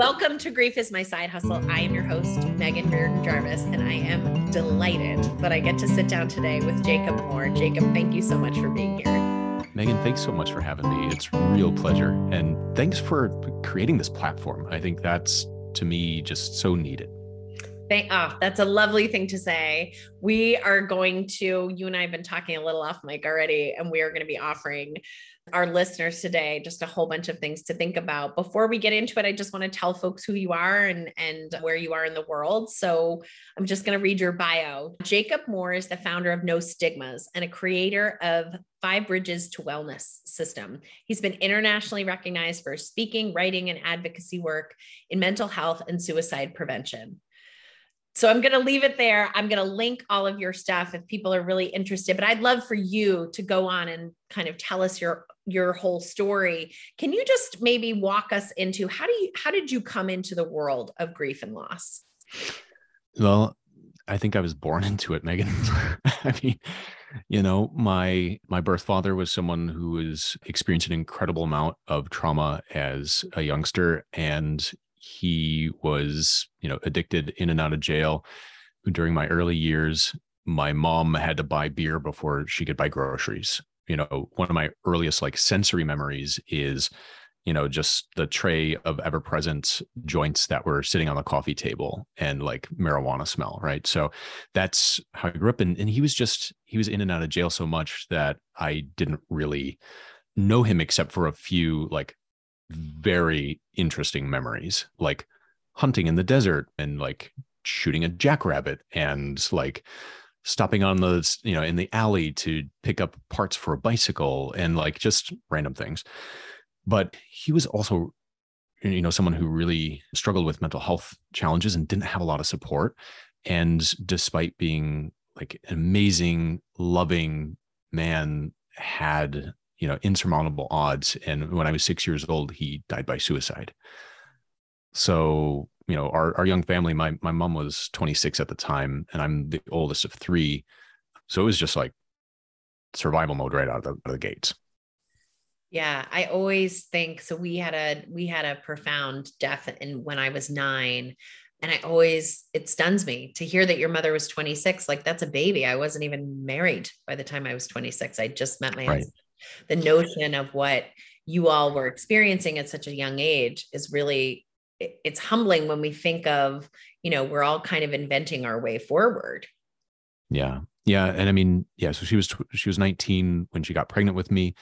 Welcome to Grief is My Side Hustle. I am your host, Megan Reardon Jarvis, and I am delighted that I get to sit down today with Jacob Moore. Jacob, thank you so much for being here. Megan, thanks so much for having me. It's real pleasure. And thanks for creating this platform. I think that's to me just so needed. Thank, oh, that's a lovely thing to say. We are going to, you and I have been talking a little off mic already, and we are going to be offering our listeners today just a whole bunch of things to think about. Before we get into it, I just want to tell folks who you are and, and where you are in the world. So I'm just going to read your bio. Jacob Moore is the founder of No Stigmas and a creator of Five Bridges to Wellness system. He's been internationally recognized for speaking, writing, and advocacy work in mental health and suicide prevention. So I'm going to leave it there. I'm going to link all of your stuff if people are really interested, but I'd love for you to go on and kind of tell us your your whole story. Can you just maybe walk us into how do you how did you come into the world of grief and loss? Well, I think I was born into it, Megan. I mean, you know, my my birth father was someone who was experienced an incredible amount of trauma as a youngster and he was, you know, addicted in and out of jail during my early years. My mom had to buy beer before she could buy groceries. You know, one of my earliest like sensory memories is, you know, just the tray of ever present joints that were sitting on the coffee table and like marijuana smell. Right. So that's how I grew up. And, and he was just, he was in and out of jail so much that I didn't really know him except for a few like very interesting memories, like hunting in the desert and like shooting a jackrabbit and like stopping on the you know in the alley to pick up parts for a bicycle and like just random things. But he was also you know someone who really struggled with mental health challenges and didn't have a lot of support. And despite being like an amazing loving man had you know insurmountable odds. And when i was six years old he died by suicide. So you know our, our young family my my mom was 26 at the time and i'm the oldest of three. So it was just like survival mode right out of the, out of the gates. Yeah i always think so we had a we had a profound death in when i was nine and i always it stuns me to hear that your mother was 26 like that's a baby. I wasn't even married by the time i was 26 i just met my right. husband. The notion of what you all were experiencing at such a young age is really it's humbling when we think of you know we're all kind of inventing our way forward. Yeah. Yeah. And i mean yeah so she was she was 19 when she got pregnant with me.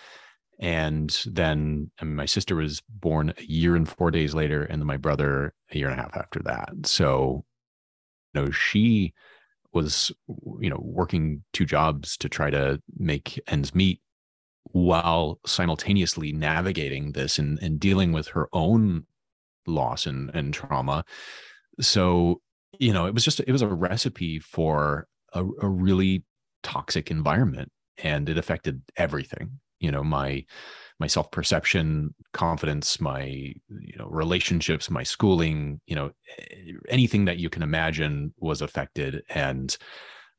And then I mean, my sister was born a year and four days later and then my brother a year and a half after that. So you know she was you know working two jobs to try to make ends meet while simultaneously navigating this and, and dealing with her own loss and, and trauma. So, you know, it was just, it was a recipe for a, a really toxic environment and it affected everything, you know, my, my self-perception confidence my you know relationships my schooling you know anything that you can imagine was affected and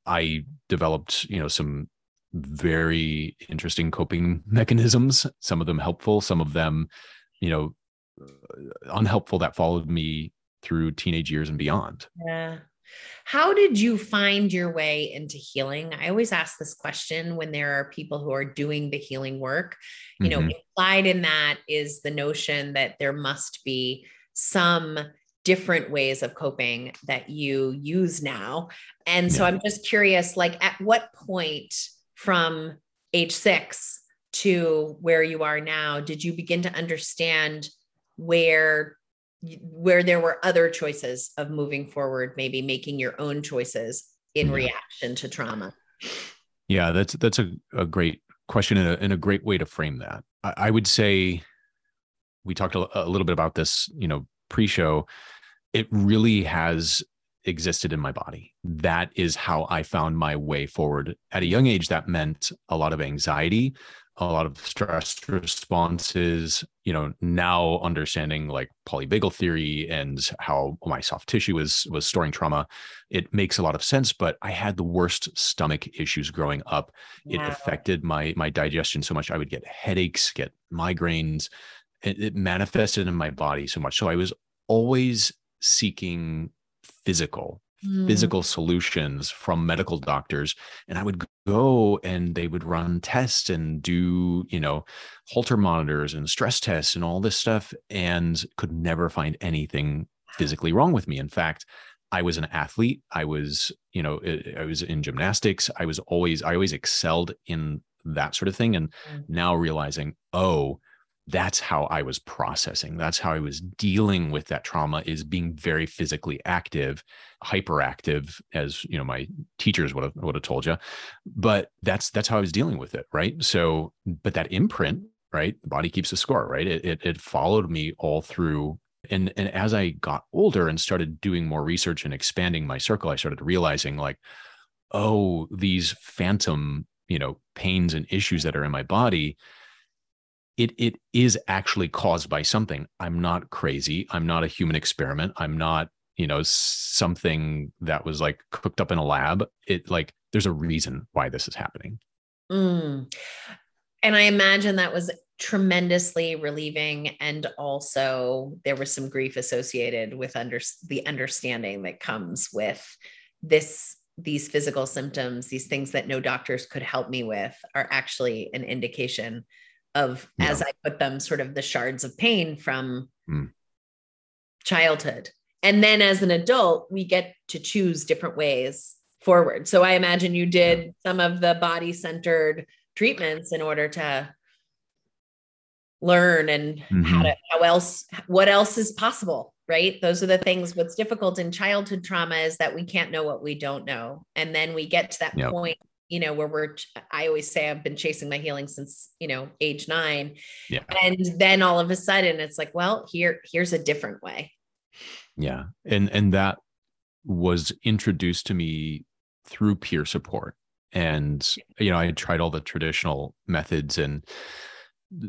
i developed you know some very interesting coping mechanisms some of them helpful some of them you know unhelpful that followed me through teenage years and beyond. Yeah. How did you find your way into healing? I always ask this question when there are people who are doing the healing work. You know mm-hmm. implied in that is the notion that there must be some different ways of coping that you use now. And so i'm just curious like at what point from age six to where you are now did you begin to understand where where there were other choices of moving forward maybe making your own choices in yeah. reaction to trauma yeah that's that's a, a great question and a, and a great way to frame that I, I would say we talked a, a little bit about this you know pre-show it really has existed in my body. That is how I found my way forward. At a young age, that meant a lot of anxiety, a lot of stress responses, you know, now understanding like polyvagal theory and how my soft tissue was was storing trauma, it makes a lot of sense. But I had the worst stomach issues growing up. It affected my my digestion so much. I would get headaches, get migraines. It, it manifested in my body so much. So I was always seeking physical Mm. physical solutions from medical doctors and i would go and they would run tests and do you know Holter monitors and stress tests and all this stuff and could never find anything physically wrong with me in fact i was an athlete i was you know i was in gymnastics i was always i always excelled in that sort of thing and Mm. now realizing oh that's how i was processing. That's how i was dealing with that trauma is being very physically active hyperactive as you know my teachers would have would have told you but that's that's how i was dealing with it right? So but that imprint right the body keeps a score right? It, it, it followed me all through. And and as i got older and started doing more research and expanding my circle i started realizing like oh these phantom you know pains and issues that are in my body it it is actually caused by something i'm not crazy i'm not a human experiment i'm not you know something that was like cooked up in a lab it like there's a reason why this is happening Mm. And I imagine that was tremendously relieving. And also, there was some grief associated with under, the understanding that comes with this. These physical symptoms, these things that no doctors could help me with, are actually an indication of, Yeah. as I put them, sort of the shards of pain from Mm. childhood. And then as an adult, we get to choose different ways forward. So I imagine you did some of the body centered treatments in order to learn and how to how else what else is possible right those are the things what's difficult in childhood trauma is that we can't know what we don't know and then we get to that Yep. point you know where we're i always say i've been chasing my healing since you know age 9 Yeah. and then all of a sudden it's like well here here's a different way. Yeah. And and that was introduced to me through peer support. And you know i had tried all the traditional methods and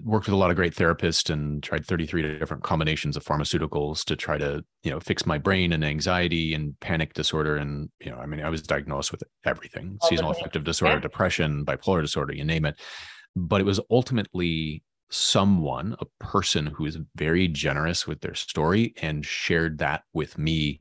worked with a lot of great therapists and tried 33 different combinations of pharmaceuticals to try to you know fix my brain and anxiety and panic disorder. And you know i mean i was diagnosed with everything All seasonal affective disorder Yeah. depression bipolar disorder you name it. But it was ultimately someone a person who is very generous with their story and shared that with me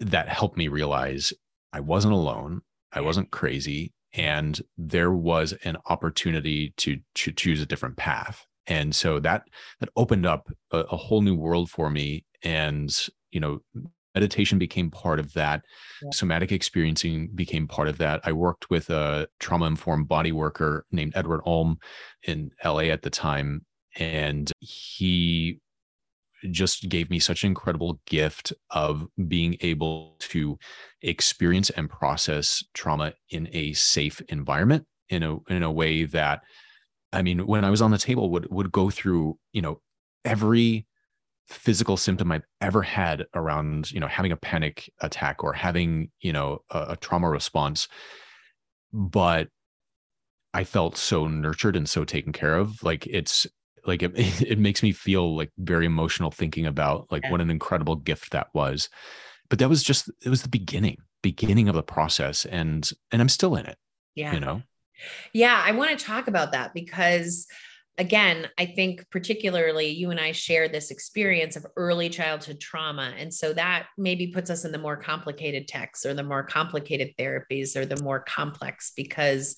that helped me realize i wasn't alone. I wasn't crazy and there was an opportunity to, to choose a different path. And so that that opened up a, a whole new world for me. And you know meditation became part of that. Yeah. somatic experiencing became part of that. I worked with a trauma informed body worker named edward olm in la at the time. And he just gave me such an incredible gift of being able to experience and process trauma in a safe environment in a in a way that I mean when I was on the table would would go through you know every physical symptom I've ever had around you know having a panic attack or having you know a, a trauma response. But I felt so nurtured and so taken care of. Like it's like it, it makes me feel like very emotional thinking about like Yeah. what an incredible gift that was but that was just it was the beginning beginning of the process and and i'm still in it yeah you know Yeah, I want to talk about that because, again, I think particularly you and I share this experience of early childhood trauma. And so that maybe puts us in the more complicated texts or the more complicated therapies or the more complex because.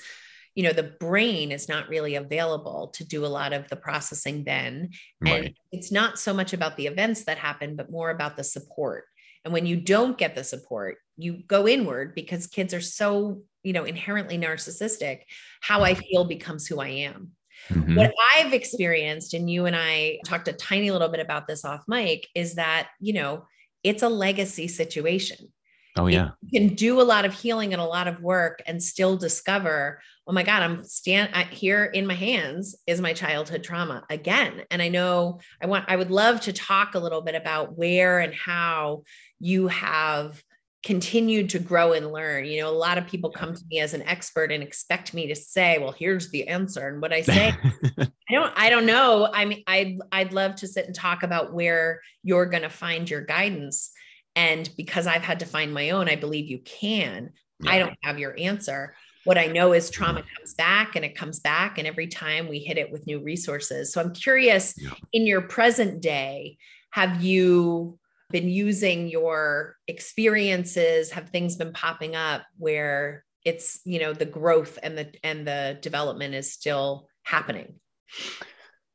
You know, the brain is not really available to do a lot of the processing then. And right it's not so much about the events that happen, but more about the support. And when you don't get the support, you go inward because kids are so, you know, inherently narcissistic. How I feel becomes who I am. Mhm. What I've experienced, and you and I talked a tiny little bit about this off mic, is that, you know, it's a legacy situation. Oh yeah You can do a lot of healing and a lot of work and still discover, oh my God, I'm stand I, here in my hands is my childhood trauma again. And I know I want, I would love to talk a little bit about where and how you have continued to grow and learn. You know, a lot of people come to me as an expert and expect me to say, well, here's the answer. And what I say, I don't, I don't know. I mean, I'd, I'd love to sit and talk about where you're going to find your guidance. And because I've had to find my own, I believe you can. I don't have your answer. What I know is trauma comes back and it comes back. And every time we hit it with new resources. So I'm curious Yeah. in your present day, have you been using your experiences? Have things been popping up where it's, you know, the growth and the and the development is still happening?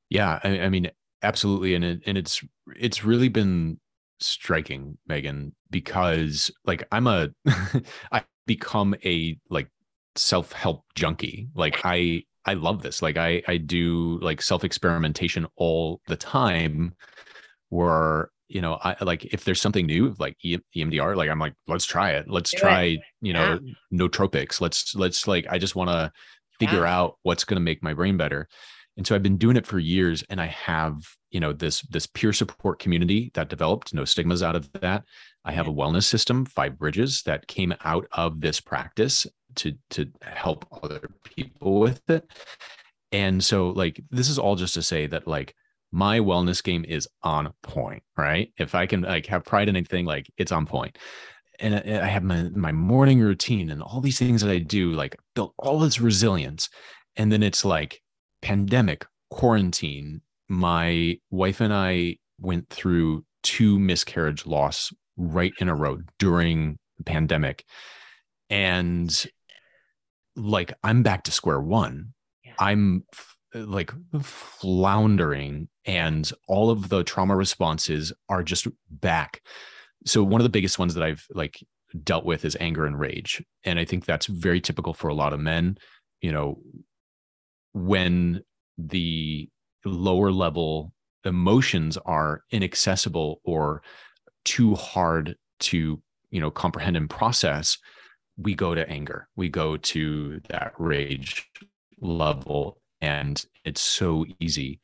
Yeah, I, I mean, absolutely, and it, and it's it's really been striking, Megan, because like I'm a I become a like self-help junkie. Like I I love this. Like I I do like self-experimentation all the time where you know I like if there's something new like EMDR like I'm like let's try it. Let's do try, it. you know, yeah. nootropics. Let's let's like I just want to figure yeah. out what's going to make my brain better. And so I've been doing it for years and I have, you know, this this peer support community that developed, no stigmas out of that. I have a wellness system, Five Bridges, that came out of this practice to to help other people with it. And so like this is all just to say that like my wellness game is on point, right? If I can like have pride in anything, like it's on point. And I have my my morning routine and all these things that I do, like built all this resilience. And then it's like pandemic, quarantine. My wife and I went through two miscarriage loss right in a row during the pandemic. And like I'm back to square one. Yeah. I'm f- like floundering and all of the trauma responses are just back. So one of the biggest ones that I've like dealt with is anger and rage. And I think that's very typical for a lot of men, you know, when the lower level emotions are inaccessible or too hard to, you know, comprehend and process, we go to anger. We go to that rage level and it's so easy.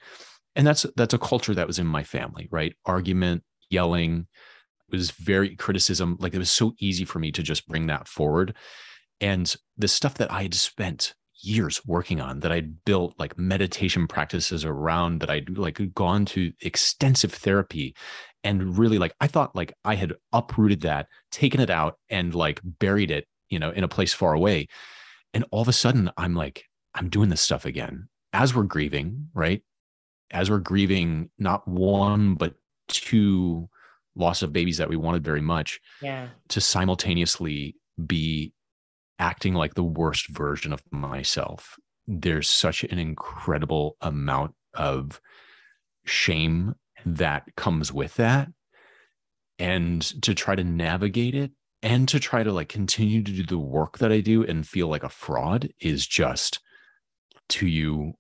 And that's that's a culture that was in my family right? Argument yelling was very criticism like it was so easy for me to just bring that forward. And the stuff that i had spent years working on that i'd built like meditation practices around that i'd like gone to extensive therapy and really like i thought like i had uprooted that taken it out and like buried it you know, in a place far away. And all of a sudden, I'm like, I'm doing this stuff again as we're grieving, right? As we're grieving not one, but two loss of babies that we wanted very much. Yeah. To simultaneously be acting like the worst version of myself. There's such an incredible amount of shame that comes with that. And to try to navigate it and to try to like continue to do the work that I do and feel like a fraud is just to you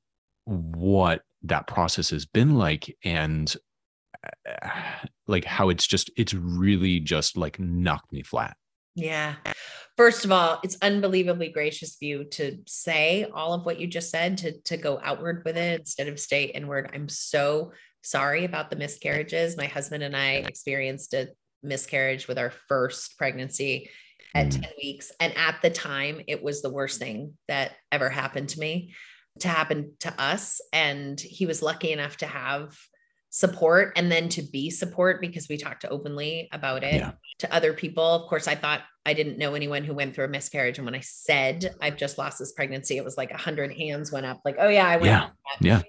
what that process has been like and uh, like how it's just it's really just like knocked me flat. Yeah. First of all, it's unbelievably gracious of you to say all of what you just said to to go outward with it instead of stay inward. I'm so sorry about the miscarriages. My husband and I experienced a miscarriage with our first pregnancy at mm. 10 weeks. And at the time, it was the worst thing that ever happened to me to happen to us. And he was lucky enough to have support and then to be support because we talked openly about it yeah. to other people. Of course, I thought I didn't know anyone who went through a miscarriage. And when I said I've just lost this pregnancy, it was like a hundred hands went up, like, oh yeah, I went. Yeah. Yeah.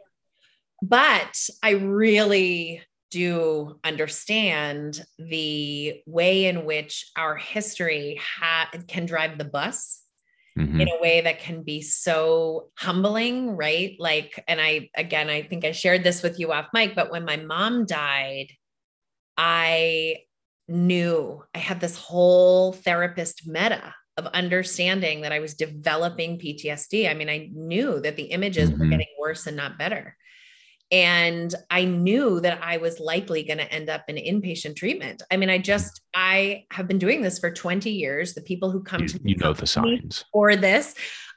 But I really do understand the way in which our history ha- can drive the bus mm-hmm. in a way that can be so humbling, right? Like, and I, again, I think I shared this with you off mic, but when my mom died, I knew I had this whole therapist meta of understanding that I was developing PTSD. I mean, I knew that the images mm-hmm. were getting worse and not better. And I knew that I was likely going to end up in inpatient treatment. I mean, I just, I have been doing this for 20 years. The people who come you, to you know the signs for this,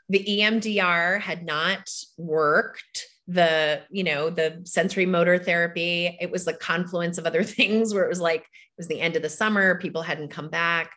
the EMDR had not worked. The, you know, the sensory motor therapy, it was the confluence of other things where it was like, it was the end of the summer, people hadn't come back.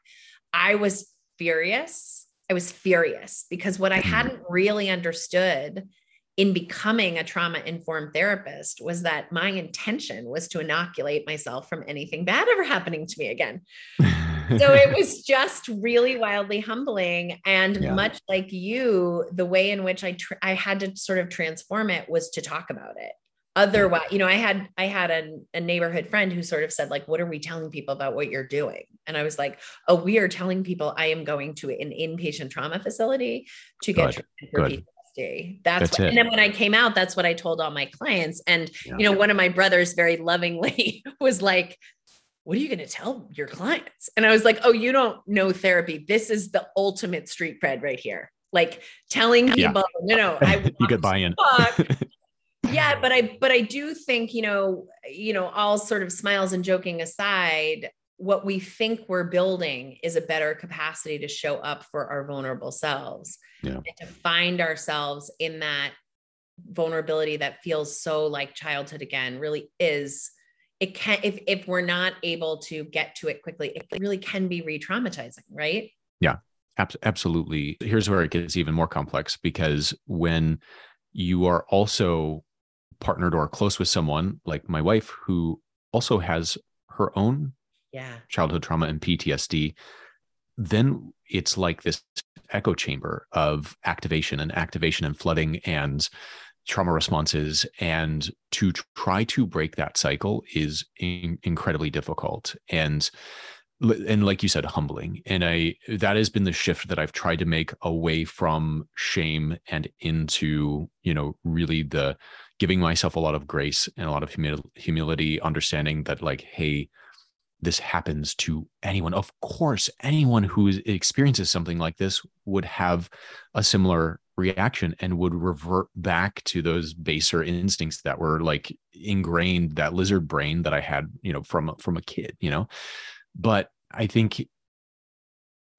I was furious. I was furious because what I mm. hadn't really understood in becoming a trauma informed therapist was that my intention was to inoculate myself from anything bad ever happening to me again. so it was just really wildly humbling and yeah. much like you the way in which I tr- I had to sort of transform it was to talk about it. otherwise you know i had i had a, a, neighborhood friend who sort of said like what are we telling people about what you're doing and i was like oh we are telling people i am going to an inpatient trauma facility to get Good. treatment for Good. PTSD. That's, That's what, it. and then when I came out, that's what I told all my clients. And Yeah. you know, one of my brothers very lovingly was like, what are you going to tell your clients? And I was like, oh, you don't know therapy. This is the ultimate street cred right here. Like telling Yeah. people, no, no, I you get buy-in. yeah but i but i do think you know you know all sort of smiles and joking aside what we think we're building is a better capacity to show up for our vulnerable selves Yeah. and to find ourselves in that vulnerability that feels so like childhood again really is it can if if we're not able to get to it quickly it really can be re-traumatizing right Abs- absolutely. Here's where it gets even more complex because when you are also partnered or close with someone like my wife who also has her own yeah childhood trauma and PTSD, then it's like this echo chamber of activation and activation and flooding and trauma responses. And to try to break that cycle is in- incredibly difficult. And and like you said humbling and i that has been the shift that i've tried to make away from shame and into you know really the giving myself a lot of grace and a lot of humil- humility understanding that like hey this happens to anyone of course anyone who experiences something like this would have a similar reaction and would revert back to those baser instincts that were like ingrained that lizard brain that i had you know from from a kid you know but i think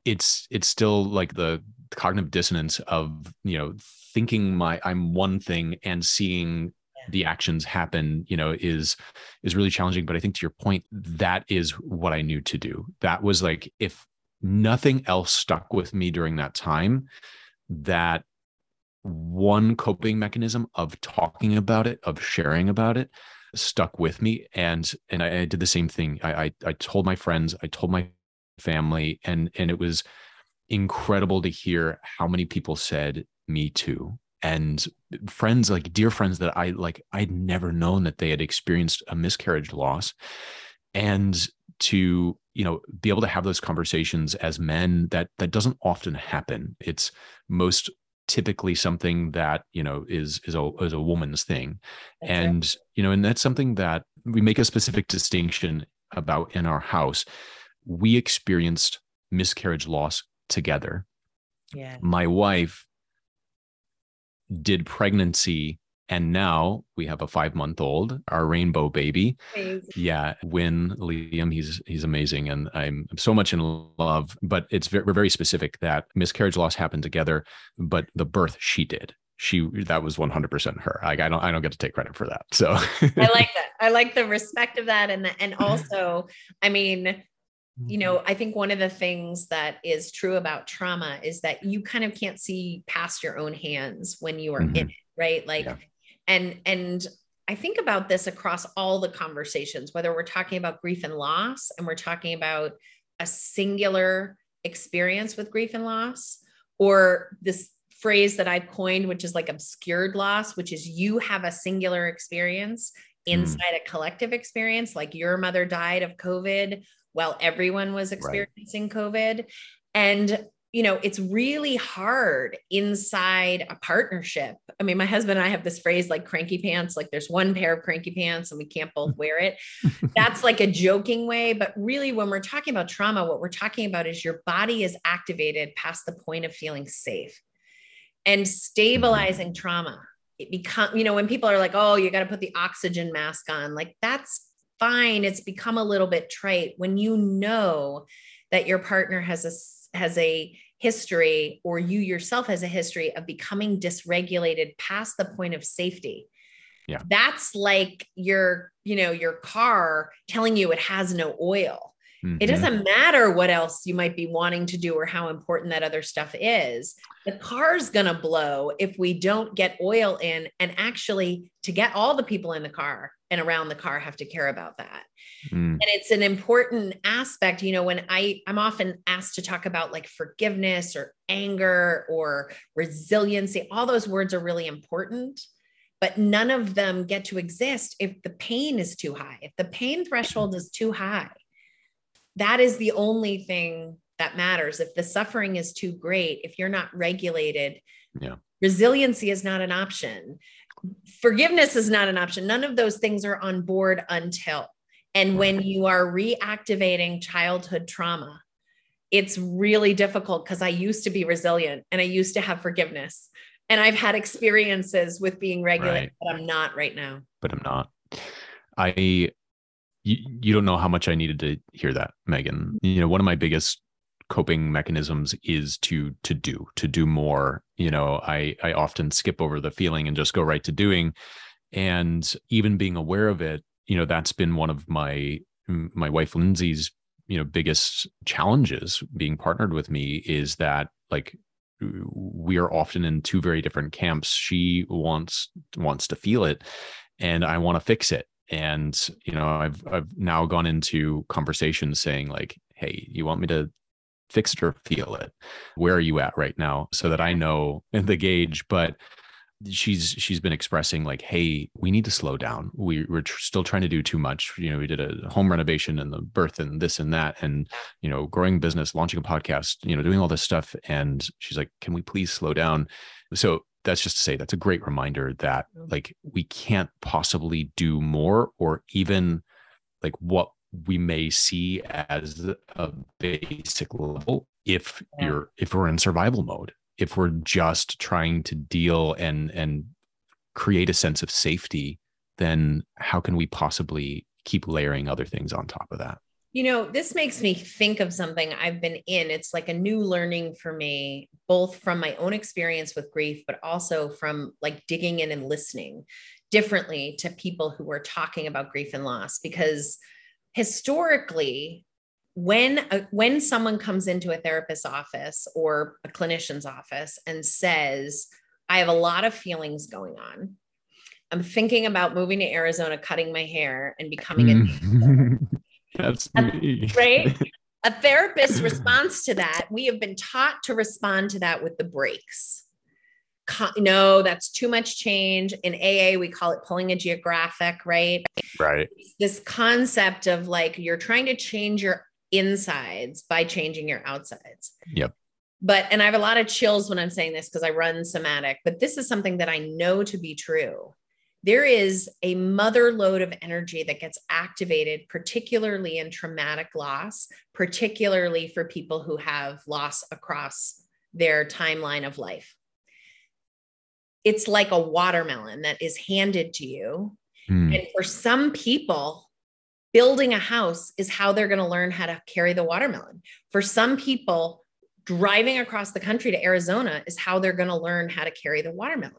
it's it's still like the cognitive dissonance of you know thinking my i'm one thing and seeing. The actions happen you know is is really challenging. But i think to your point that is what i knew to do. That was like if nothing else stuck with me during that time that one coping mechanism of talking about it of sharing about it stuck with me. And and I, I did the same thing. I, I I told my friends I told my family and and it was incredible to hear how many people said me too and friends like dear friends that I like I'd never known that they had experienced a miscarriage loss. And to you know be able to have those conversations as men that that doesn't often happen. It's most typically something that you know is is a is a woman's thing. And you know and that's something that we make a specific distinction about in our house. We experienced miscarriage loss together. Yeah. My wife did pregnancy and now we have a 5 month old our rainbow baby Amazing. yeah win liam he's he's amazing and i'm so much in love but it's very, we're very specific that miscarriage loss happened together but the birth she did she that was 100% her like i don't i don't get to take credit for that so I like that. I like the respect of that. And, and also, I mean, you know, I think one of the things that is true about trauma is that you kind of can't see past your own hands when you are in Mhm. it, right? Like, Yeah. and, and, I think about this across all the conversations, whether we're talking about grief and loss and we're talking about a singular experience with grief and loss, or this phrase that I've coined, which is like obscured loss, which is you have a singular experience inside a collective experience, like your mother died of COVID while everyone was experiencing COVID. And, you know, it's really hard inside a partnership. I mean, my husband and I have this phrase like cranky pants, like there's one pair of cranky pants and we can't both wear it. That's like a joking way. But really, when we're talking about trauma, what we're talking about is your body is activated past the point of feeling safe and mm-hmm. stabilizing trauma it become you know when people are like oh you got to put the oxygen mask on like that's fine it's become a little bit trite when you know that your partner has a has a history or you yourself has a history of becoming dysregulated past the point of safety Yeah. that's like your you know your car telling you it has no oil it Mhm. doesn't matter what else you might be wanting to do or how important that other stuff is. The car's going to blow if we don't get oil in. And actually, to get all the people in the car and around the car have to care about that. Mm. And it's an important aspect. You know, when I, I'm often asked to talk about like forgiveness or anger or resiliency, all those words are really important. but none of them get to exist if the pain is too high. If the pain threshold is too high, that is the only thing that matters. If the suffering is too great, if you're not regulated, yeah. resiliency is not an option. Forgiveness is not an option. None of those things are on board until. And when you are reactivating childhood trauma, it's really difficult because I used to be resilient and I used to have forgiveness. And I've had experiences with being regulated, right. but I'm not right now. But I'm not. I you, you don't know how much I needed to hear that, Megan. You know, one of my biggest coping mechanisms is to to do to do more. You know i i often skip over the feeling and just go right to doing. And even being aware of it you know that's been one of my my wife lindsay's you know biggest challenges being partnered with me is that like we are often in two very different camps. She wants wants to feel it and i want to fix it. And you know i've i've now gone into conversations saying like hey you want me to fix it or feel it? Where are you at right now? So that i know the gauge but she's she's been expressing like hey we need to slow down. We, we're tr- still trying to do too much. You know we did a home renovation and the birth and this and that and you know growing business launching a podcast you know doing all this stuff. And she's like can we please slow down? So that's just to say that's a great reminder that like we can't possibly do more or even like what we may see as a basic level if yeah. you're if we're in survival mode if we're just trying to deal and and create a sense of safety then how can we possibly keep layering other things on top of that you know this makes me think of something i've been in it's like a new learning for me both from my own experience with grief but also from like digging in and listening differently to people who are talking about grief and loss because historically when a, when someone comes into a therapist's office or a clinician's office and says i have a lot of feelings going on. I'm thinking about moving to arizona cutting my hair and becoming a hmm. that's me. right? A therapist's response to that we have been taught to respond to that with the brakes no, that's too much change. In AA, we call it pulling a geographic, right? Right. This concept of like you're trying to change your insides by changing your outsides. Yep. But, and I have a lot of chills when I'm saying this because I run somatic, but this is something that I know to be true. There is a mother lode of energy that gets activated, particularly in traumatic loss, particularly for people who have loss across their timeline of life. It's like a watermelon that is handed to you. Mm. And for some people, building a house is how they're going to learn how to carry the watermelon. For some people, driving across the country to Arizona is how they're going to learn how to carry the watermelon.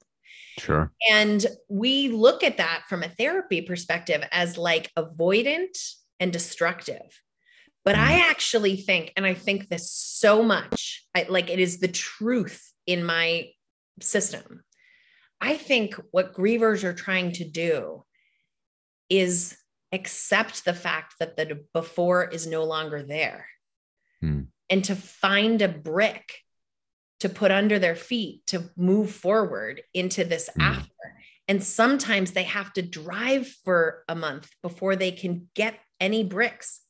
Sure. And we look at that from a therapy perspective as like avoidant and destructive. But I mm. actually think, and I think this so much, I, like it is the truth in my system. I think what grievers are trying to do is accept the fact that the before is no longer there hmm. and to find a brick to put under their feet to move forward into this hmm. after. And sometimes they have to drive for a month before they can get any bricks.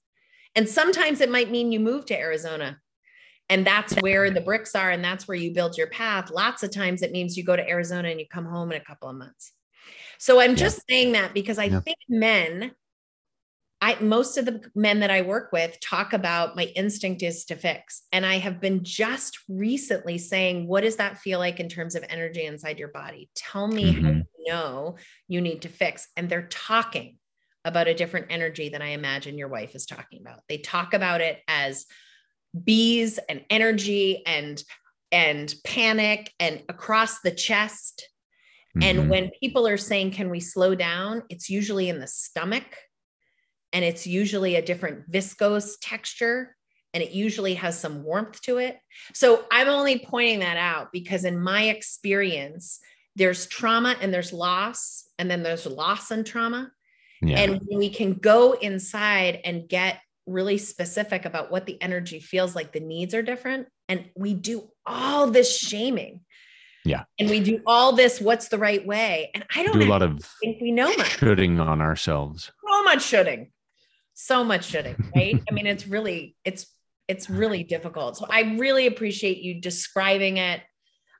And sometimes it might mean you move to Arizona and that's where the bricks are and that's where you build your path. Lots of times it means you go to Arizona and you come home in a couple of months. So I'm just saying that because I yeah. think men I most of the men that I work with talk about my instinct is to fix. And I have been just recently saying, what does that feel like in terms of energy inside your body? Tell me mm-hmm. how you know you need to fix. And they're talking about a different energy than I imagine your wife is talking about. They talk about it as bees and energy and and panic and across the chest. Mm-hmm. And when people are saying, can we slow down? It's usually in the stomach and it's usually a different viscose texture and it usually has some warmth to it. So I'm only pointing that out because in my experience, there's trauma and there's loss, and then there's loss and trauma. Yeah. And we can go inside and get really specific about what the energy feels like, the needs are different. And we do all this shaming Yeah. And we do all this, what's the right way? And I don't do a lot of think we know much. shooting on ourselves. So much shooting. So much shooting, right? I mean, it's really, it's it's really difficult. So I really appreciate you describing it.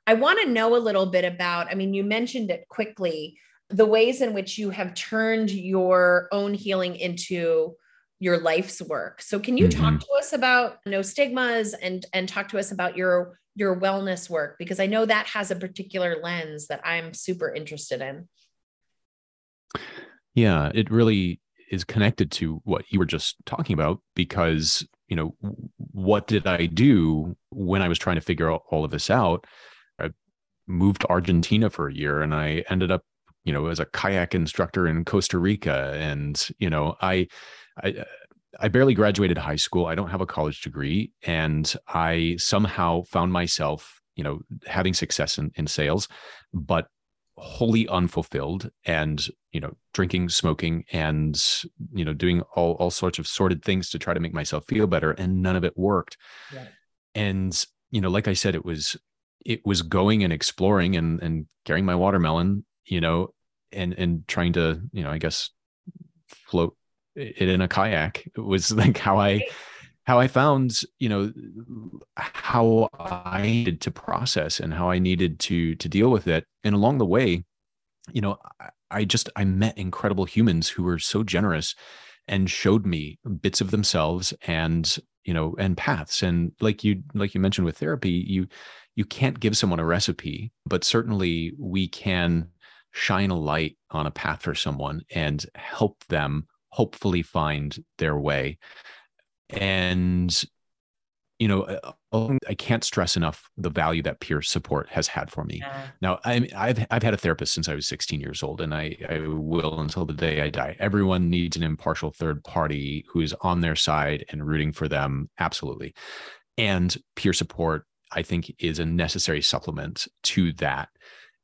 I want to know a little bit about, I mean, you mentioned it quickly, the ways in which you have turned your own healing into your life's work. So can you mm-hmm. talk to us about no stigmas and and talk to us about your your wellness work because I know that has a particular lens that I'm super interested in. Yeah, it really is connected to what you were just talking about because, you know, what did I do when I was trying to figure all of this out? I moved to Argentina for a year and I ended up you know as a kayak instructor in Costa Rica and you know I I uh, I barely graduated high school. I don't have a college degree. And I somehow found myself, you know, having success in, in sales, but wholly unfulfilled and, you know, drinking, smoking, and, you know, doing all, all sorts of sordid things to try to make myself feel better. And none of it worked. Right. And, you know, like I said, it was, it was going and exploring and, and carrying my watermelon, you know, and, and trying to, you know, I guess float it in a kayak it was like how i how i found you know how i needed to process and how i needed to to deal with it. And along the way you know i just i met incredible humans who were so generous and showed me bits of themselves and you know and paths. And like you like you mentioned with therapy you you can't give someone a recipe but certainly we can shine a light on a path for someone and help them hopefully find their way. And you know, uh, I can't stress enough the value that peer support has had for me. Yeah. Now, I have I've had a therapist since I was 16 years old, and I, I will until the day I die. Everyone needs an impartial third party who is on their side and rooting for them, absolutely. And peer support, I think, is a necessary supplement to that.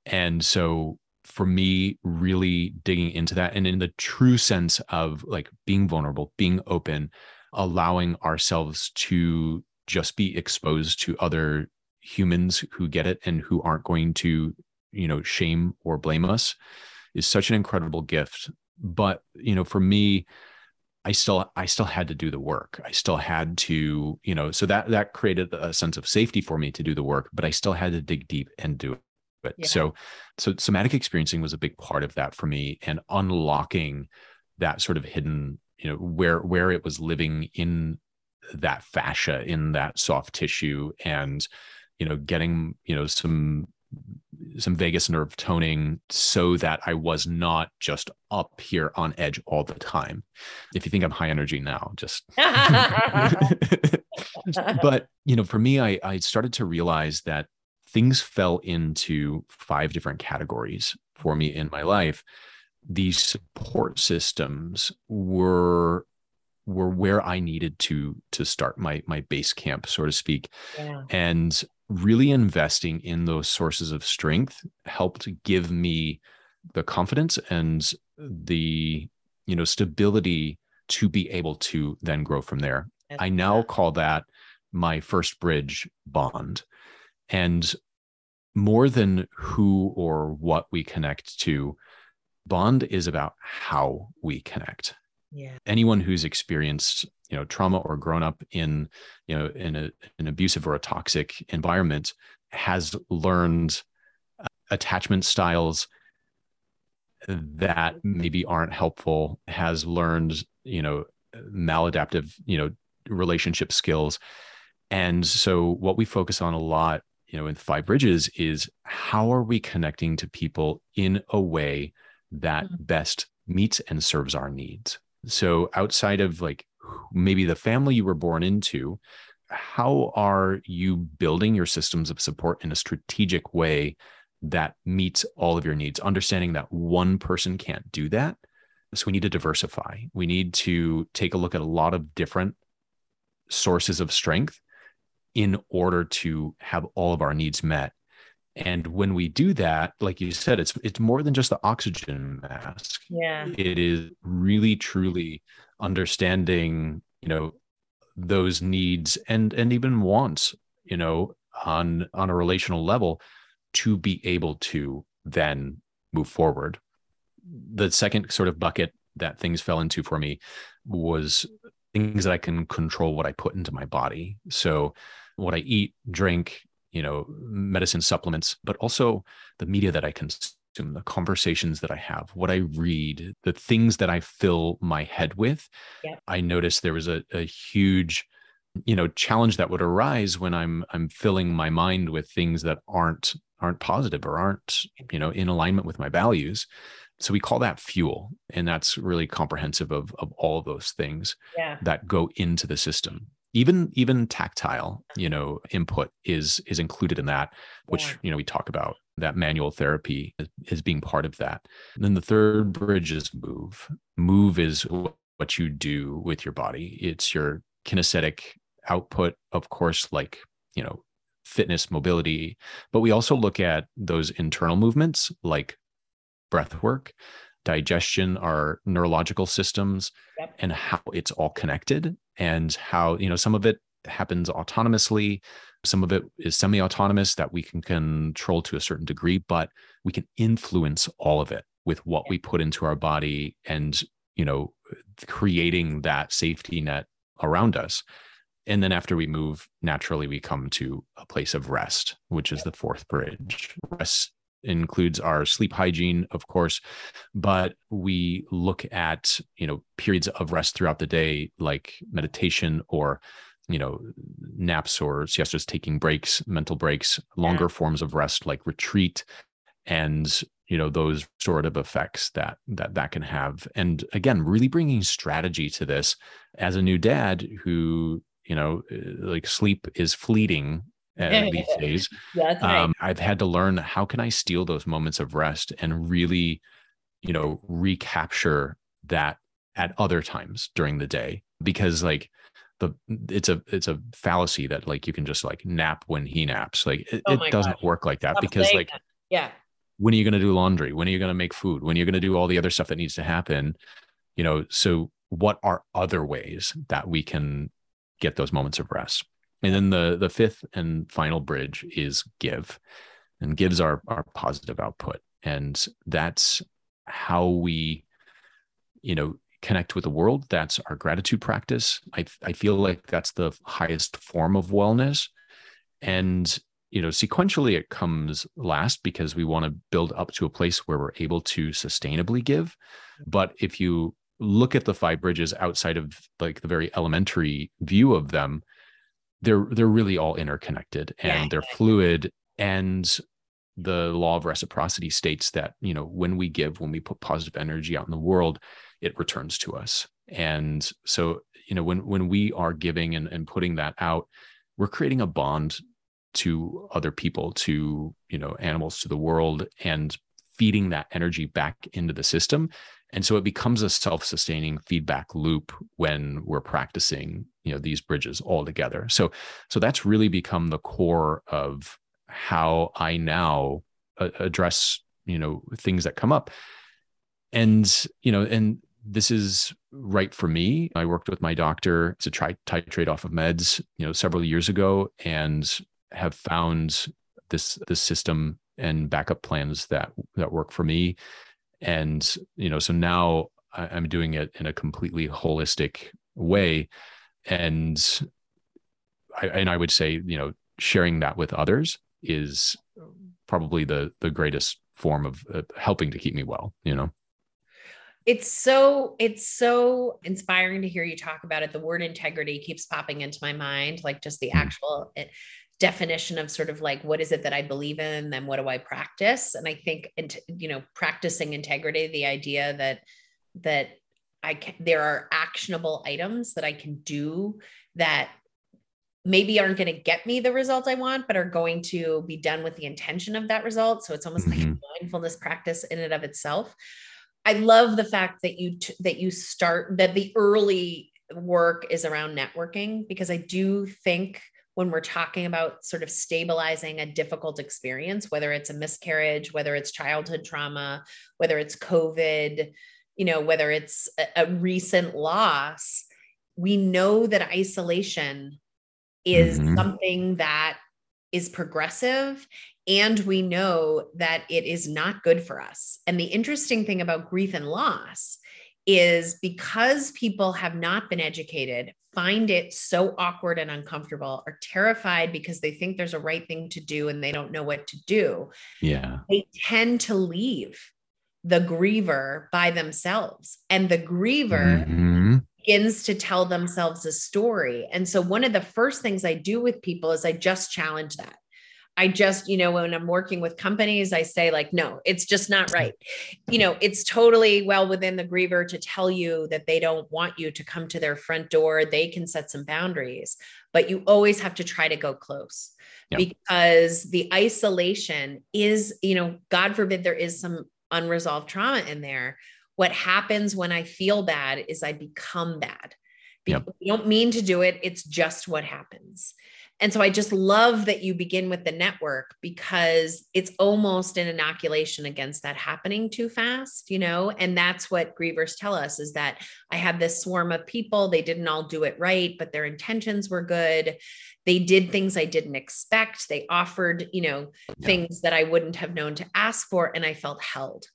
And so, for me really digging into that and in the true sense of like being vulnerable being open allowing ourselves to just be exposed to other humans who get it and who aren't going to you know shame or blame us is such an incredible gift. But you know for me i still i still had to do the work. I still had to you know so that that created a sense of safety for me to do the work but i still had to dig deep and do it. Yeah. So, so somatic experiencing was a big part of that for me, and unlocking that sort of hidden, you know, where where it was living in that fascia, in that soft tissue, and you know, getting you know some some vagus nerve toning so that I was not just up here on edge all the time. If you think I'm high energy now, just but you know, for me, I I started to realize that things fell into five different categories for me in my life. These support systems were were where I needed to to start my my base camp, so to speak. Yeah. And really investing in those sources of strength helped give me the confidence and the you know stability to be able to then grow from there. I now call that my first bridge bond. And more than who or what we connect to, bond is about how we connect. Yeah. Anyone who's experienced, you know, trauma or grown up in, you know, in a, an abusive or a toxic environment has learned uh, attachment styles that maybe aren't helpful, has learned, you know, maladaptive, you know, relationship skills. And so what we focus on a lot you know in five bridges is how are we connecting to people in a way that mm-hmm. best meets and serves our needs? So outside of like maybe the family you were born into how are you building your systems of support in a strategic way that meets all of your needs? Understanding that one person can't do that. So we need to diversify. We need to take a look at a lot of different sources of strength in order to have all of our needs met. And when we do that, like you said, it's it's more than just the oxygen mask. Yeah. It is really truly understanding, you know, those needs and and even wants, you know, on on a relational level to be able to then move forward. The second sort of bucket that things fell into for me was things that I can control what I put into my body. So, what I eat, drink, you know, medicine supplements, but also the media that I consume, the conversations that I have, what I read, the things that I fill my head with. Yep. I noticed there was a, a huge you know challenge that would arise when i'm i'm filling my mind with things that aren't aren't positive or aren't you know in alignment with my values so we call that fuel and that's really comprehensive of of all of those things yeah. that go into the system even even tactile you know input is is included in that which yeah. you know we talk about that manual therapy is being part of that. And then the third bridge is move. Move is what you do with your body. It's your kinesthetic output of course like you know fitness mobility. But we also look at those internal movements like breath work digestion our neurological systems yep. and how it's all connected and how you know some of it happens autonomously some of it is semi-autonomous that we can control to a certain degree but we can influence all of it with what we put into our body and you know creating that safety net around us. And then after we move naturally we come to a place of rest which is the fourth bridge rest includes our sleep hygiene of course but we look at you know periods of rest throughout the day like meditation or you know naps or siestas taking breaks mental breaks longer yeah. forms of rest like retreat and you know those sort of effects that that that can have and again really bringing strategy to this as a new dad who you know uh, like sleep is fleeting uh, these days right. um, i've had to learn how can i steal those moments of rest and really you know recapture that at other times during the day because like the it's a it's a fallacy that like you can just like nap when he naps like it, oh it doesn't gosh. work like that Stop because like that. yeah when are you going to do laundry when are you going to make food when are you going to do all the other stuff that needs to happen you know so what are other ways that we can get those moments of rest. And then the the fifth and final bridge is give, and gives our our positive output, and that's how we, you know, connect with the world. That's our gratitude practice. I I feel like that's the highest form of wellness, and you know sequentially it comes last because we want to build up to a place where we're able to sustainably give but if you look at the five bridges outside of like the very elementary view of them they're they're really all interconnected and yeah. they're fluid. And the law of reciprocity states that you know when we give when we put positive energy out in the world it returns to us. And so you know when when we are giving and, and putting that out we're creating a bond to other people to you know animals to the world and feeding that energy back into the system and so it becomes a self-sustaining feedback loop when we're practicing you know these bridges all together. So so that's really become the core of how i now uh, address you know things that come up. And you know and this is right for me. I worked with my doctor to try titrate off of meds you know several years ago and have found this this system and backup plans that that work for me and you know so now i'm doing it in a completely holistic way. And I, and I would say you know sharing that with others is probably the the greatest form of uh, helping to keep me well you know? It's so it's so inspiring to hear you talk about it. The word integrity keeps popping into my mind like just the mm. actual it, definition of sort of like what is it that I believe in, then what do I practice? And I think and you know practicing integrity, the idea that that I can there are actionable items that I can do that maybe aren't going to get me the result I want, but are going to be done with the intention of that result. So it's almost mm-hmm. like a mm-hmm. mindfulness practice in and of itself. I love the fact that you t- that you start that the early work is around networking because I do think when we're talking about sort of stabilizing a difficult experience, whether it's a miscarriage, whether it's childhood trauma, whether it's COVID, you know, whether it's a, a recent loss, we know that isolation is mm-hmm. something that is progressive and we know that it is not good for us. And the interesting thing about grief and loss is because people have not been educated, find it so awkward and uncomfortable, are terrified because they think there's a right thing to do and they don't know what to do. Yeah. They tend to leave the griever by themselves. And the griever mm-hmm. begins to tell themselves a story. And so, one of the first things I do with people is I just challenge that. I just, you know, when I'm working with companies, I say, like, no, it's just not mm-hmm. right. You know, it's totally well within the griever to tell you that they don't want you to come to their front door. They can set some boundaries, but you always have to try to go close yep. because the isolation is, you know, God forbid there is some unresolved trauma in there. What happens when I feel bad is I become bad. Yep. you don't mean to do it, it's just what happens. And so I just love that you begin with the network because it's almost an inoculation against that happening too fast, you know? And that's what grievers tell us is that I had this swarm of people, they didn't all do it right, but their intentions were good. They did things I didn't expect. They offered, you know, yeah. things that I wouldn't have known to ask for and I felt held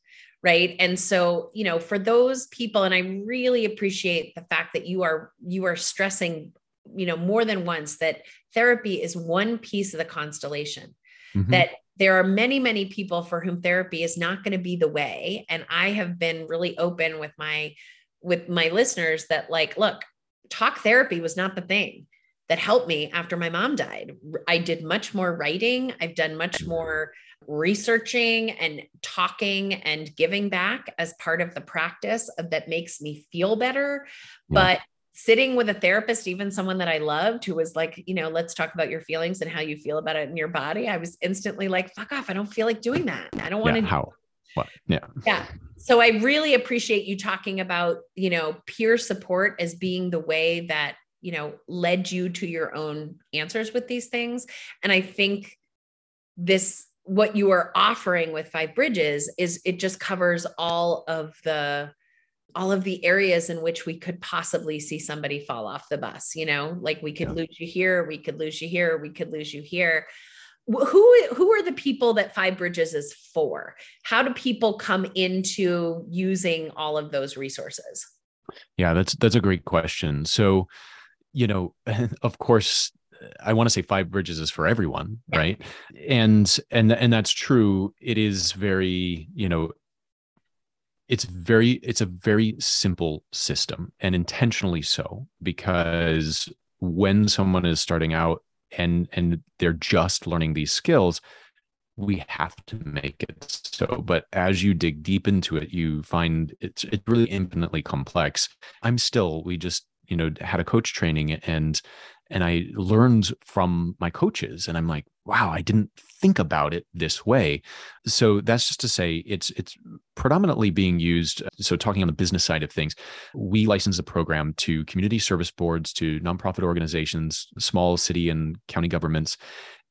right and so you know for those people and i really appreciate the fact that you are you are stressing you know more than once that therapy is one piece of the constellation. Mm-hmm. that there are many many people for whom therapy is not going to be the way. And i have been really open with my with my listeners that like look talk therapy was not the thing that helped me after my mom died. I did much more writing. I've done much more researching and talking and giving back as part of the practice that makes me feel better. Yeah. but sitting with a therapist, even someone that I loved who was like, you know, let's talk about your feelings and how you feel about it in your body. I was instantly like, fuck off. I don't feel like doing that. I don't want to. Yeah, how? What? Yeah. Yeah. So I really appreciate you talking about, you know, peer support as being the way that, you know, led you to your own answers with these things. And I think this, what you are offering with Five Bridges is it just covers all of the all of the areas in which we could possibly see somebody fall off the bus you know like we could yeah. lose you here we could lose you here we could lose you here who who are the people that five bridges is for how do people come into using all of those resources yeah that's that's a great question so you know of course I want to say five bridges is for everyone, right? And and and that's true. It is very, you know, it's very it's a very simple system and intentionally so because when someone is starting out and and they're just learning these skills we have to make it so. But as you dig deep into it you find it's it's really infinitely complex. I'm still we just you know had a coach training and and I learned from my coaches and I'm like, wow, I didn't think about it this way. So that's just to say it's it's predominantly being used. So talking on the business side of things, we license the program to community service boards, to nonprofit organizations, small city and county governments.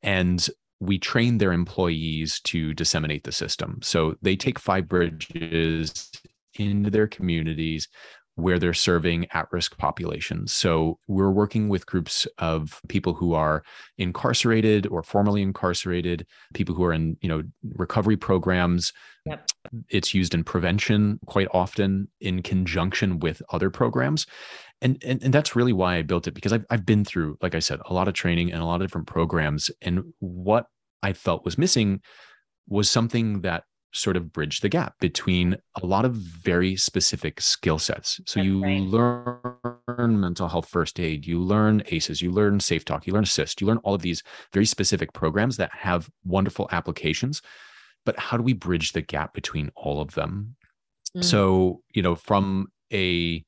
And we train their employees to disseminate the system. So they take five bridges into their communities where they're serving at risk populations. So we're working with groups of people who are incarcerated or formerly incarcerated, people who are in, you know, recovery programs. Yep. It's used in prevention quite often in conjunction with other programs. And, and, and that's really why I built it because I've, I've been through, like I said, a lot of training and a lot of different programs. And what I felt was missing was something that sort of bridge the gap between a lot of very specific skill sets. So That's you right. learn mental health first aid, you learn ACEs, you learn Safe Talk, you learn ASIST, you learn all of these very specific programs that have wonderful applications. But how do we bridge the gap between all of them? Mm. So, you know, from a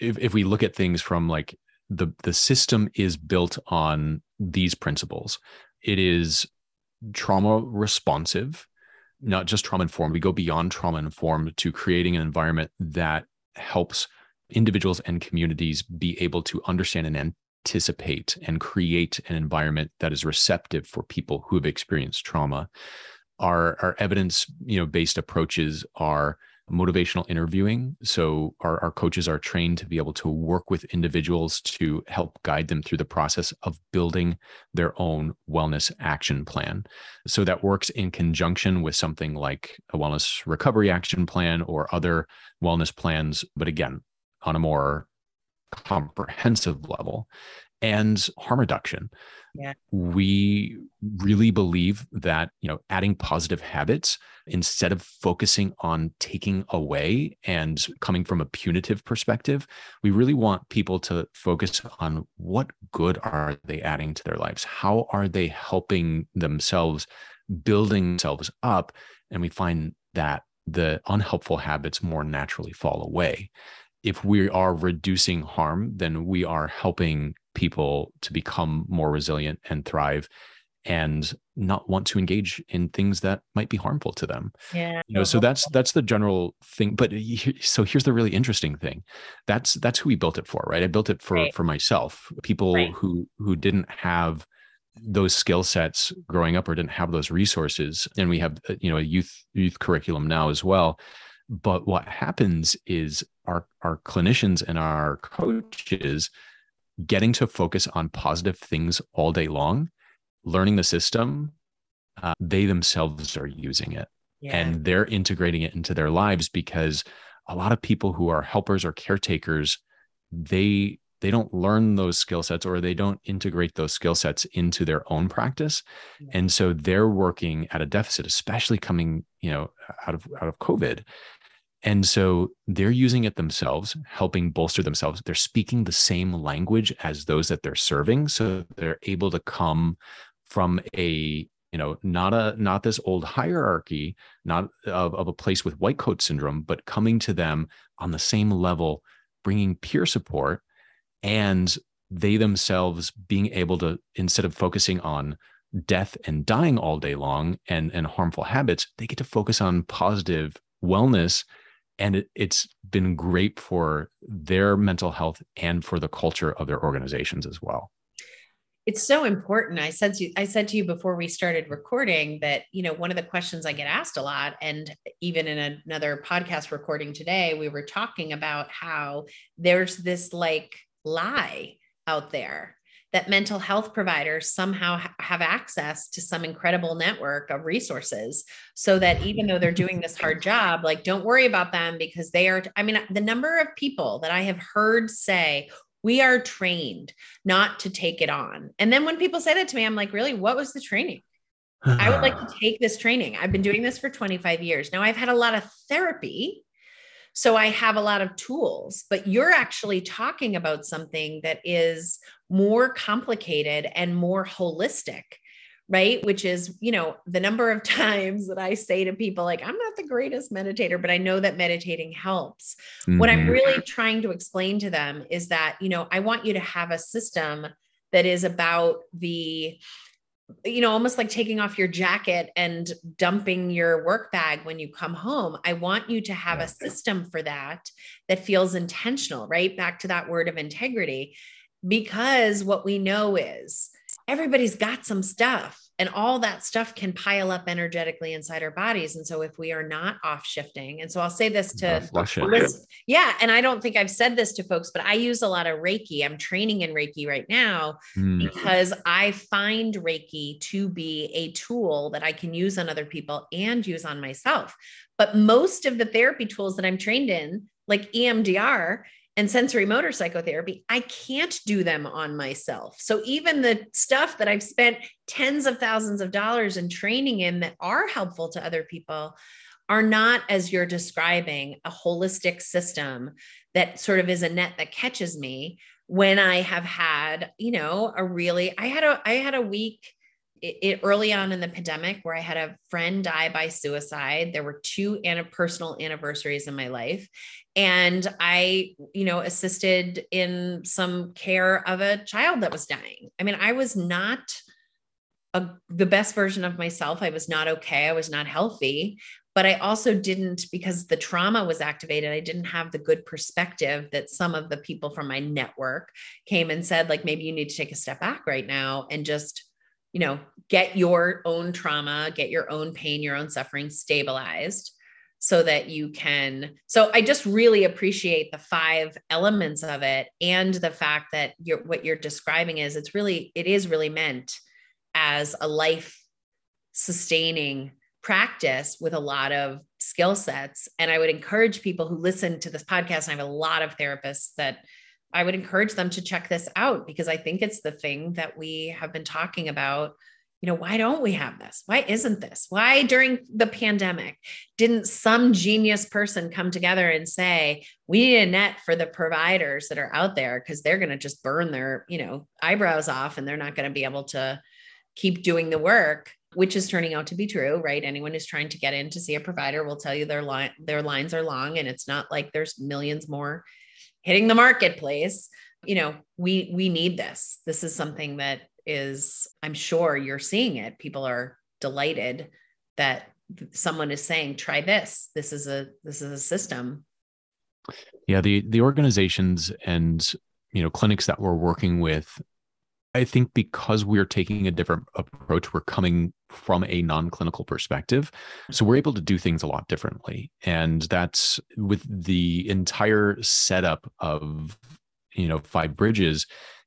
if, if we look at things from like the the system is built on these principles. It is trauma responsive not just trauma informed, we go beyond trauma informed to creating an environment that helps individuals and communities be able to understand and anticipate and create an environment that is receptive for people who have experienced trauma. Our, our evidence, you know, based approaches are motivational interviewing. So our, our coaches are trained to be able to work with individuals to help guide them through the process of building their own wellness action plan. So that works in conjunction with something like a wellness recovery action plan or other wellness plans. But again, on a more comprehensive level and harm reduction. Yeah. We really believe that, you know, adding positive habits instead of focusing on taking away and coming from a punitive perspective, we really want people to focus on what good are they adding to their lives? How are they helping themselves building themselves up? And we find that the unhelpful habits more naturally fall away. If we are reducing harm, then we are helping people to become more resilient and thrive and not want to engage in things that might be harmful to them. Yeah. You know, so that's that's the general thing. But so here's the really interesting thing. That's that's who we built it for, right? I built it for right. for myself. People right. who who didn't have those skill sets growing up or didn't have those resources. And we have uh, you know a youth youth curriculum now as well. But what happens is our our clinicians and our coaches getting to focus on positive things all day long, learning the system, uh, they themselves are using it yeah. and they're integrating it into their lives because a lot of people who are helpers or caretakers, they they don't learn those skill sets or they don't integrate those skill sets into their own practice yeah. and so they're working at a deficit especially coming you know out of out of covid and so they're using it themselves, helping bolster themselves. They're speaking the same language as those that they're serving. So they're able to come from a you know not a not this old hierarchy not of, of a place with white coat syndrome but coming to them on the same level bringing peer support and they themselves being able to instead of focusing on death and dying all day long and and harmful habits they get to focus on positive wellness and it, it's been great for their mental health and for the culture of their organizations as well. It's so important. I said to i said to you before we started recording that you know one of the questions i get asked a lot and even in another podcast recording today we were talking about how there's this like lie out there that mental health providers somehow ha- have access to some incredible network of resources so that even though they're doing this hard job like don't worry about them because they are i mean the number of people that i have heard say we are trained not to take it on and then when people say that to me i'm like really what was the training I would like to take this training. I've been doing this for 25 years. Now I've had a lot of therapy so I have a lot of tools, but you're actually talking about something that is more complicated and more holistic right which is you know the number of times that i say to people like i'm not the greatest meditator but i know that meditating helps mm-hmm. what i'm mm-hmm. really trying to explain to them is that you know i want you to have a system that is about the you know, almost like taking off your jacket and dumping your work bag when you come home. I want you to have a system for that that feels intentional, right? Back to that word of integrity. Because what we know is everybody's got some stuff and all that stuff can pile up energetically inside our bodies. And so if we are not off shifting and so i'll say this to yeah and i don't think i've said this to folks but i use a lot of reiki. I'm training in reiki right now mm. because i find reiki to be a tool that i can use on other people and use on myself. But most of the therapy tools that i'm trained in like emdr and sensorimotor psychotherapy, I can't do them on myself. So even the stuff that I've spent tens of thousands of dollars in training in that are helpful to other people are not, as you're describing, a holistic system that sort of is a net that catches me when I have had, you know, a really, I had a, I had a week it, it, early on in the pandemic where I had a friend die by suicide. There were two an- personal anniversaries in my life. And I, you know, assisted in some care of a child that was dying. I mean, I was not a, the best version of myself. I was not okay. I was not healthy. But I also didn't, because the trauma was activated, I didn't have the good perspective that some of the people from my network came and said, like, maybe you need to take a step back right now and just you know, get your own trauma, get your own pain, your own suffering stabilized so that you can so i just really appreciate the five elements of it and the fact that you're what you're describing is it's really it is really meant as a life sustaining practice with a lot of skill sets. And i would encourage people who listen to this podcast i have a lot of therapists that i would encourage them to check this out because i think it's the thing that we have been talking about you know, why don't we have this? Why isn't this? Why during the pandemic didn't some genius person come together and say, we need a net for the providers that are out there because they're going to just burn their, you know, eyebrows off and they're not going to be able to keep doing the work, which is turning out to be true, right? Anyone who's trying to get in to see a provider will tell you their line their lines are long and it's not like there's millions more hitting the marketplace. You know, we we need this. This is something that is i'm sure you're seeing it people are delighted that someone is saying try this this is a this is a system yeah the the organizations and you know clinics that we're working with i think because we're taking a different approach we're coming from a non-clinical perspective so we're able to do things a lot differently and that's with the entire setup of you know five bridges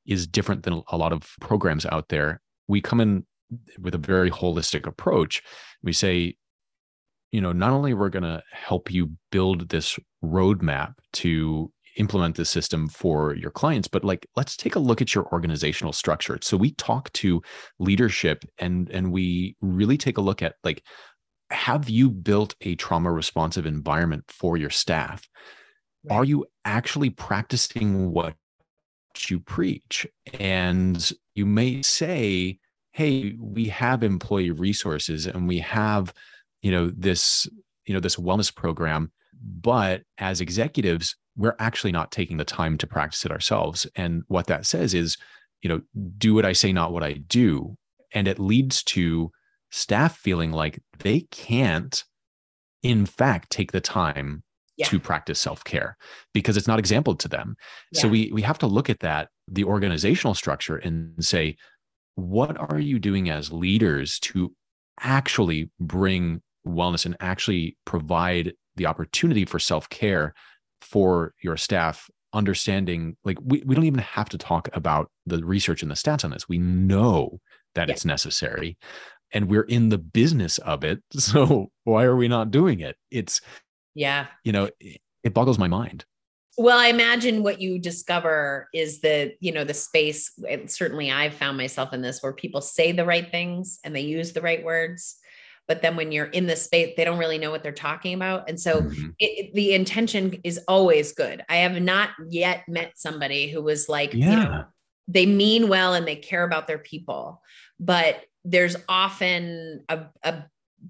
is different than a lot of programs out there. We come in with a very holistic approach. We say, you know, not only we're going to help you build this roadmap to implement the system for your clients but like let's take a look at your organizational structure so we talk to leadership and and we really take a look at like have you built a trauma responsive environment for your staff right. are you actually practicing what you preach. And you may say, hey, we have employee resources and we have, you know, this, you know, this wellness program, but as executives, we're actually not taking the time to practice it ourselves. And what that says is, you know, do what I say, not what I do. And it leads to staff feeling like they can't, in fact, take the time yeah. to practice self-care because it's not exampled to them. Yeah. So we we have to look at that the organizational structure and say what are you doing as leaders to actually bring wellness and actually provide the opportunity for self-care for your staff understanding like we, we don't even have to talk about the research and the stats on this we know that yeah. it's necessary and we're in the business of it so why are we not doing it it's yeah. You know, it boggles my mind. Well, I imagine what you discover is the, you know, the space. certainly I've found myself in this where people say the right things and they use the right words. But then when you're in the space, they don't really know what they're talking about. And so mm-hmm. it, the intention is always good. I have not yet met somebody who was like, yeah. you know, they mean well and they care about their people. But there's often a, a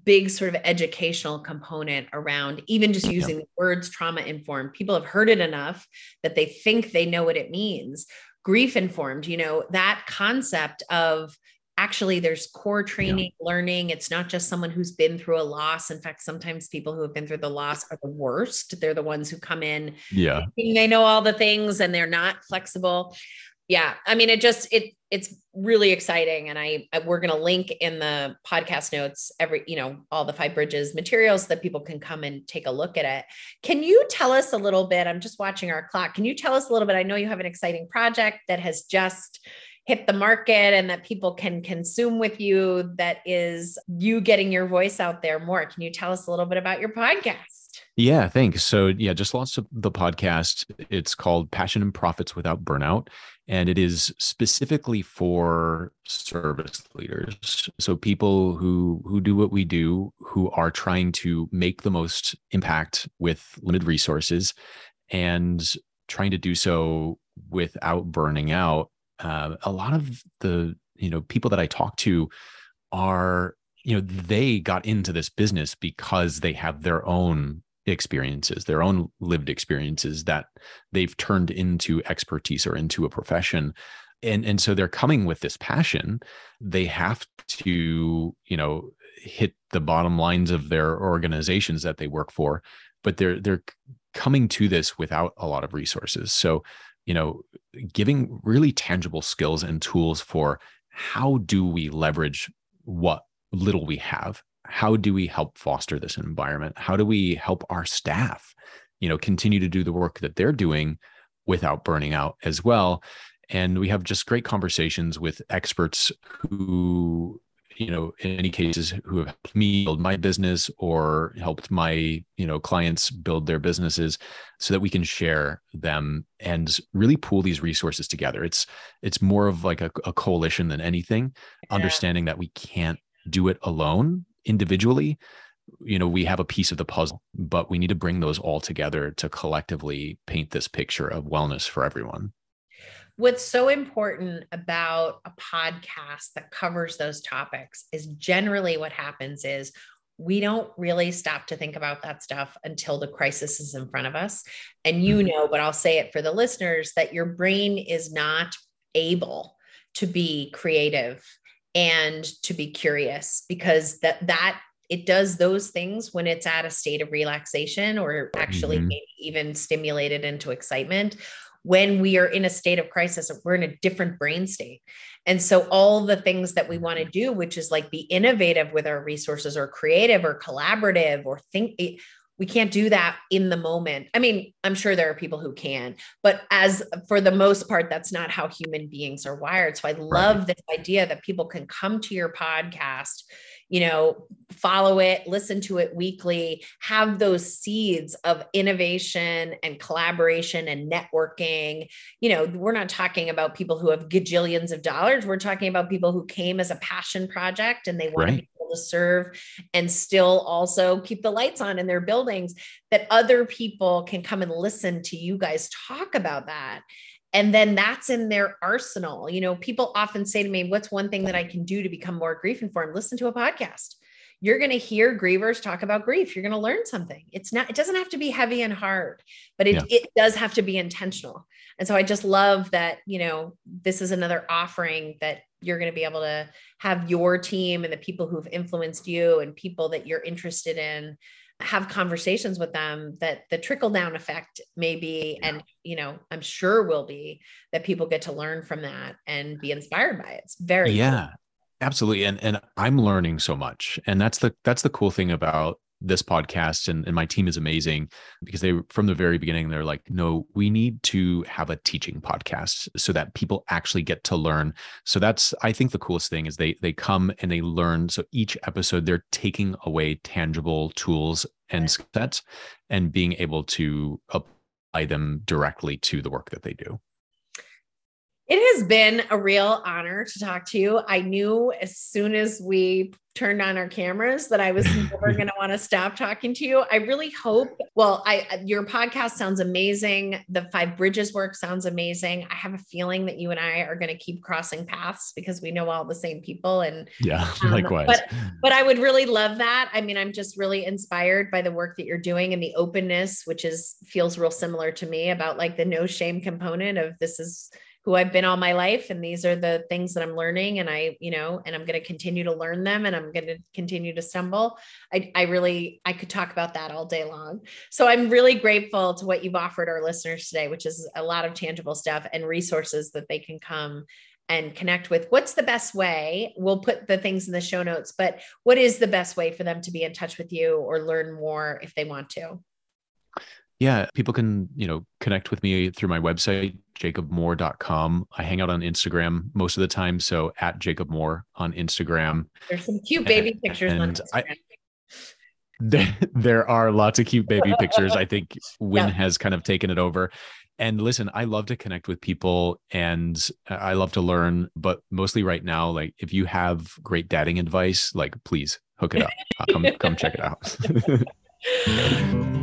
big sort of educational component around even just using the words trauma informed. People have heard it enough that they think they know what it means. Grief informed, you know, that concept of actually there's core training yeah. learning. It's not just someone who's been through a loss. In fact sometimes people who have been through the loss are the worst. They're the ones who come in yeah. they know all the things and they're not flexible. Yeah i mean it just it it's really exciting. And I, I we're going to link in the podcast notes every you know all the five bridges materials that people can come and take a look at it. Can you tell us a little bit i'm just watching our clock. Can you tell us a little bit? I know you have an exciting project that has just hit the market and that people can consume with you that is you getting your voice out there more can you tell us a little bit about your podcast yeah, thanks. So, yeah, just launched the podcast. It's called Passion and Profits Without Burnout, and it is specifically for service leaders. So, people who who do what we do, who are trying to make the most impact with limited resources, and trying to do so without burning out. Uh, a lot of the you know people that I talk to are you know they got into this business because they have their own experiences, their own lived experiences that they've turned into expertise or into a profession. And, and so they're coming with this passion. They have to, you know, hit the bottom lines of their organizations that they work for, but they're they're coming to this without a lot of resources. So, you know, giving really tangible skills and tools for how do we leverage what little we have how do we help foster this environment? How do we help our staff, you know, continue to do the work that they're doing without burning out as well? And we have just great conversations with experts who you know in any cases who have helped me build my business or helped my you know clients build their businesses so that we can share them and really pool these resources together. It's it's more of like a, a coalition than anything. Yeah. understanding that we can't do it alone individually you know we have a piece of the puzzle but we need to bring those all together to collectively paint this picture of wellness for everyone what's so important about a podcast that covers those topics is generally what happens is we don't really stop to think about that stuff until the crisis is in front of us. And you mm-hmm. know, but I'll say it for the listeners that your brain is not able to be creative and to be curious because that that it does those things when it's at a state of relaxation or actually mm-hmm. even stimulated into excitement when we are in a state of crisis, we're in a different brain state. And so, all the things that we want to do, which is like be innovative with our resources or creative or collaborative or think, we can't do that in the moment. I mean, I'm sure there are people who can, but as for the most part, that's not how human beings are wired. So, I love right. this idea that people can come to your podcast you know, follow it, listen to it weekly, have those seeds of innovation and collaboration and networking. You know, we're not talking about people who have gajillions of dollars. We're talking about people who came as a passion project and they want right. to be to serve and still also keep the lights on in their buildings that other people can come and listen to you guys talk about that. And then that's in their arsenal. You know people often say to me what's one thing that i can do to become more grief informed? Listen to a podcast you're going to hear grievers talk about grief you're going to learn something it's not it doesn't have to be heavy and hard but it, yeah. it does have to be intentional and so i just love that you know this is another offering that you're going to be able to have your team and the people who've influenced you and people that you're interested in have conversations with them that the trickle down effect may be yeah. and you know i'm sure will be that people get to learn from that and be inspired by it it's very yeah cool. Absolutely and and i'm learning so much and that's the that's the cool thing about this podcast and, and my team is amazing because they from the very beginning they're like no we need to have a teaching podcast so that people actually get to learn. So that's i think the coolest thing is they they come and they learn so each episode they're taking away tangible tools and sets and being able to apply them directly to the work that they do it has been a real honor to talk to you. I knew as soon as we turned on our cameras that I was never going to want to stop talking to you. I really hope. Well, I your podcast sounds amazing. The Five Bridges work sounds amazing. I have a feeling that you and I are going to keep crossing paths because we know all the same people. And yeah, um, likewise. But but I would really love that. I mean, I'm just really inspired by the work that you're doing and the openness, which is feels real similar to me about like the no shame component of this is who I've been all my life. And these are the things that I'm learning. And I, you know, and I'm going to continue to learn them and I'm going to continue to stumble. I, I really, I could talk about that all day long. So I'm really grateful to what you've offered our listeners today, which is a lot of tangible stuff and resources that they can come and connect with. What's the best way? We'll put the things in the show notes, but what is the best way for them to be in touch with you or learn more if they want to? Yeah, people can, you know, connect with me through my website, jacobmoore.com. I hang out on Instagram most of the time. So at Jacob Moore on Instagram. There's some cute baby and, pictures and on Instagram. I, there, there are lots of cute baby pictures. I think Win yeah. has kind of taken it over. And listen, I love to connect with people and I love to learn, but mostly right now, like if you have great dating advice, like please hook it up. Uh, come come check it out.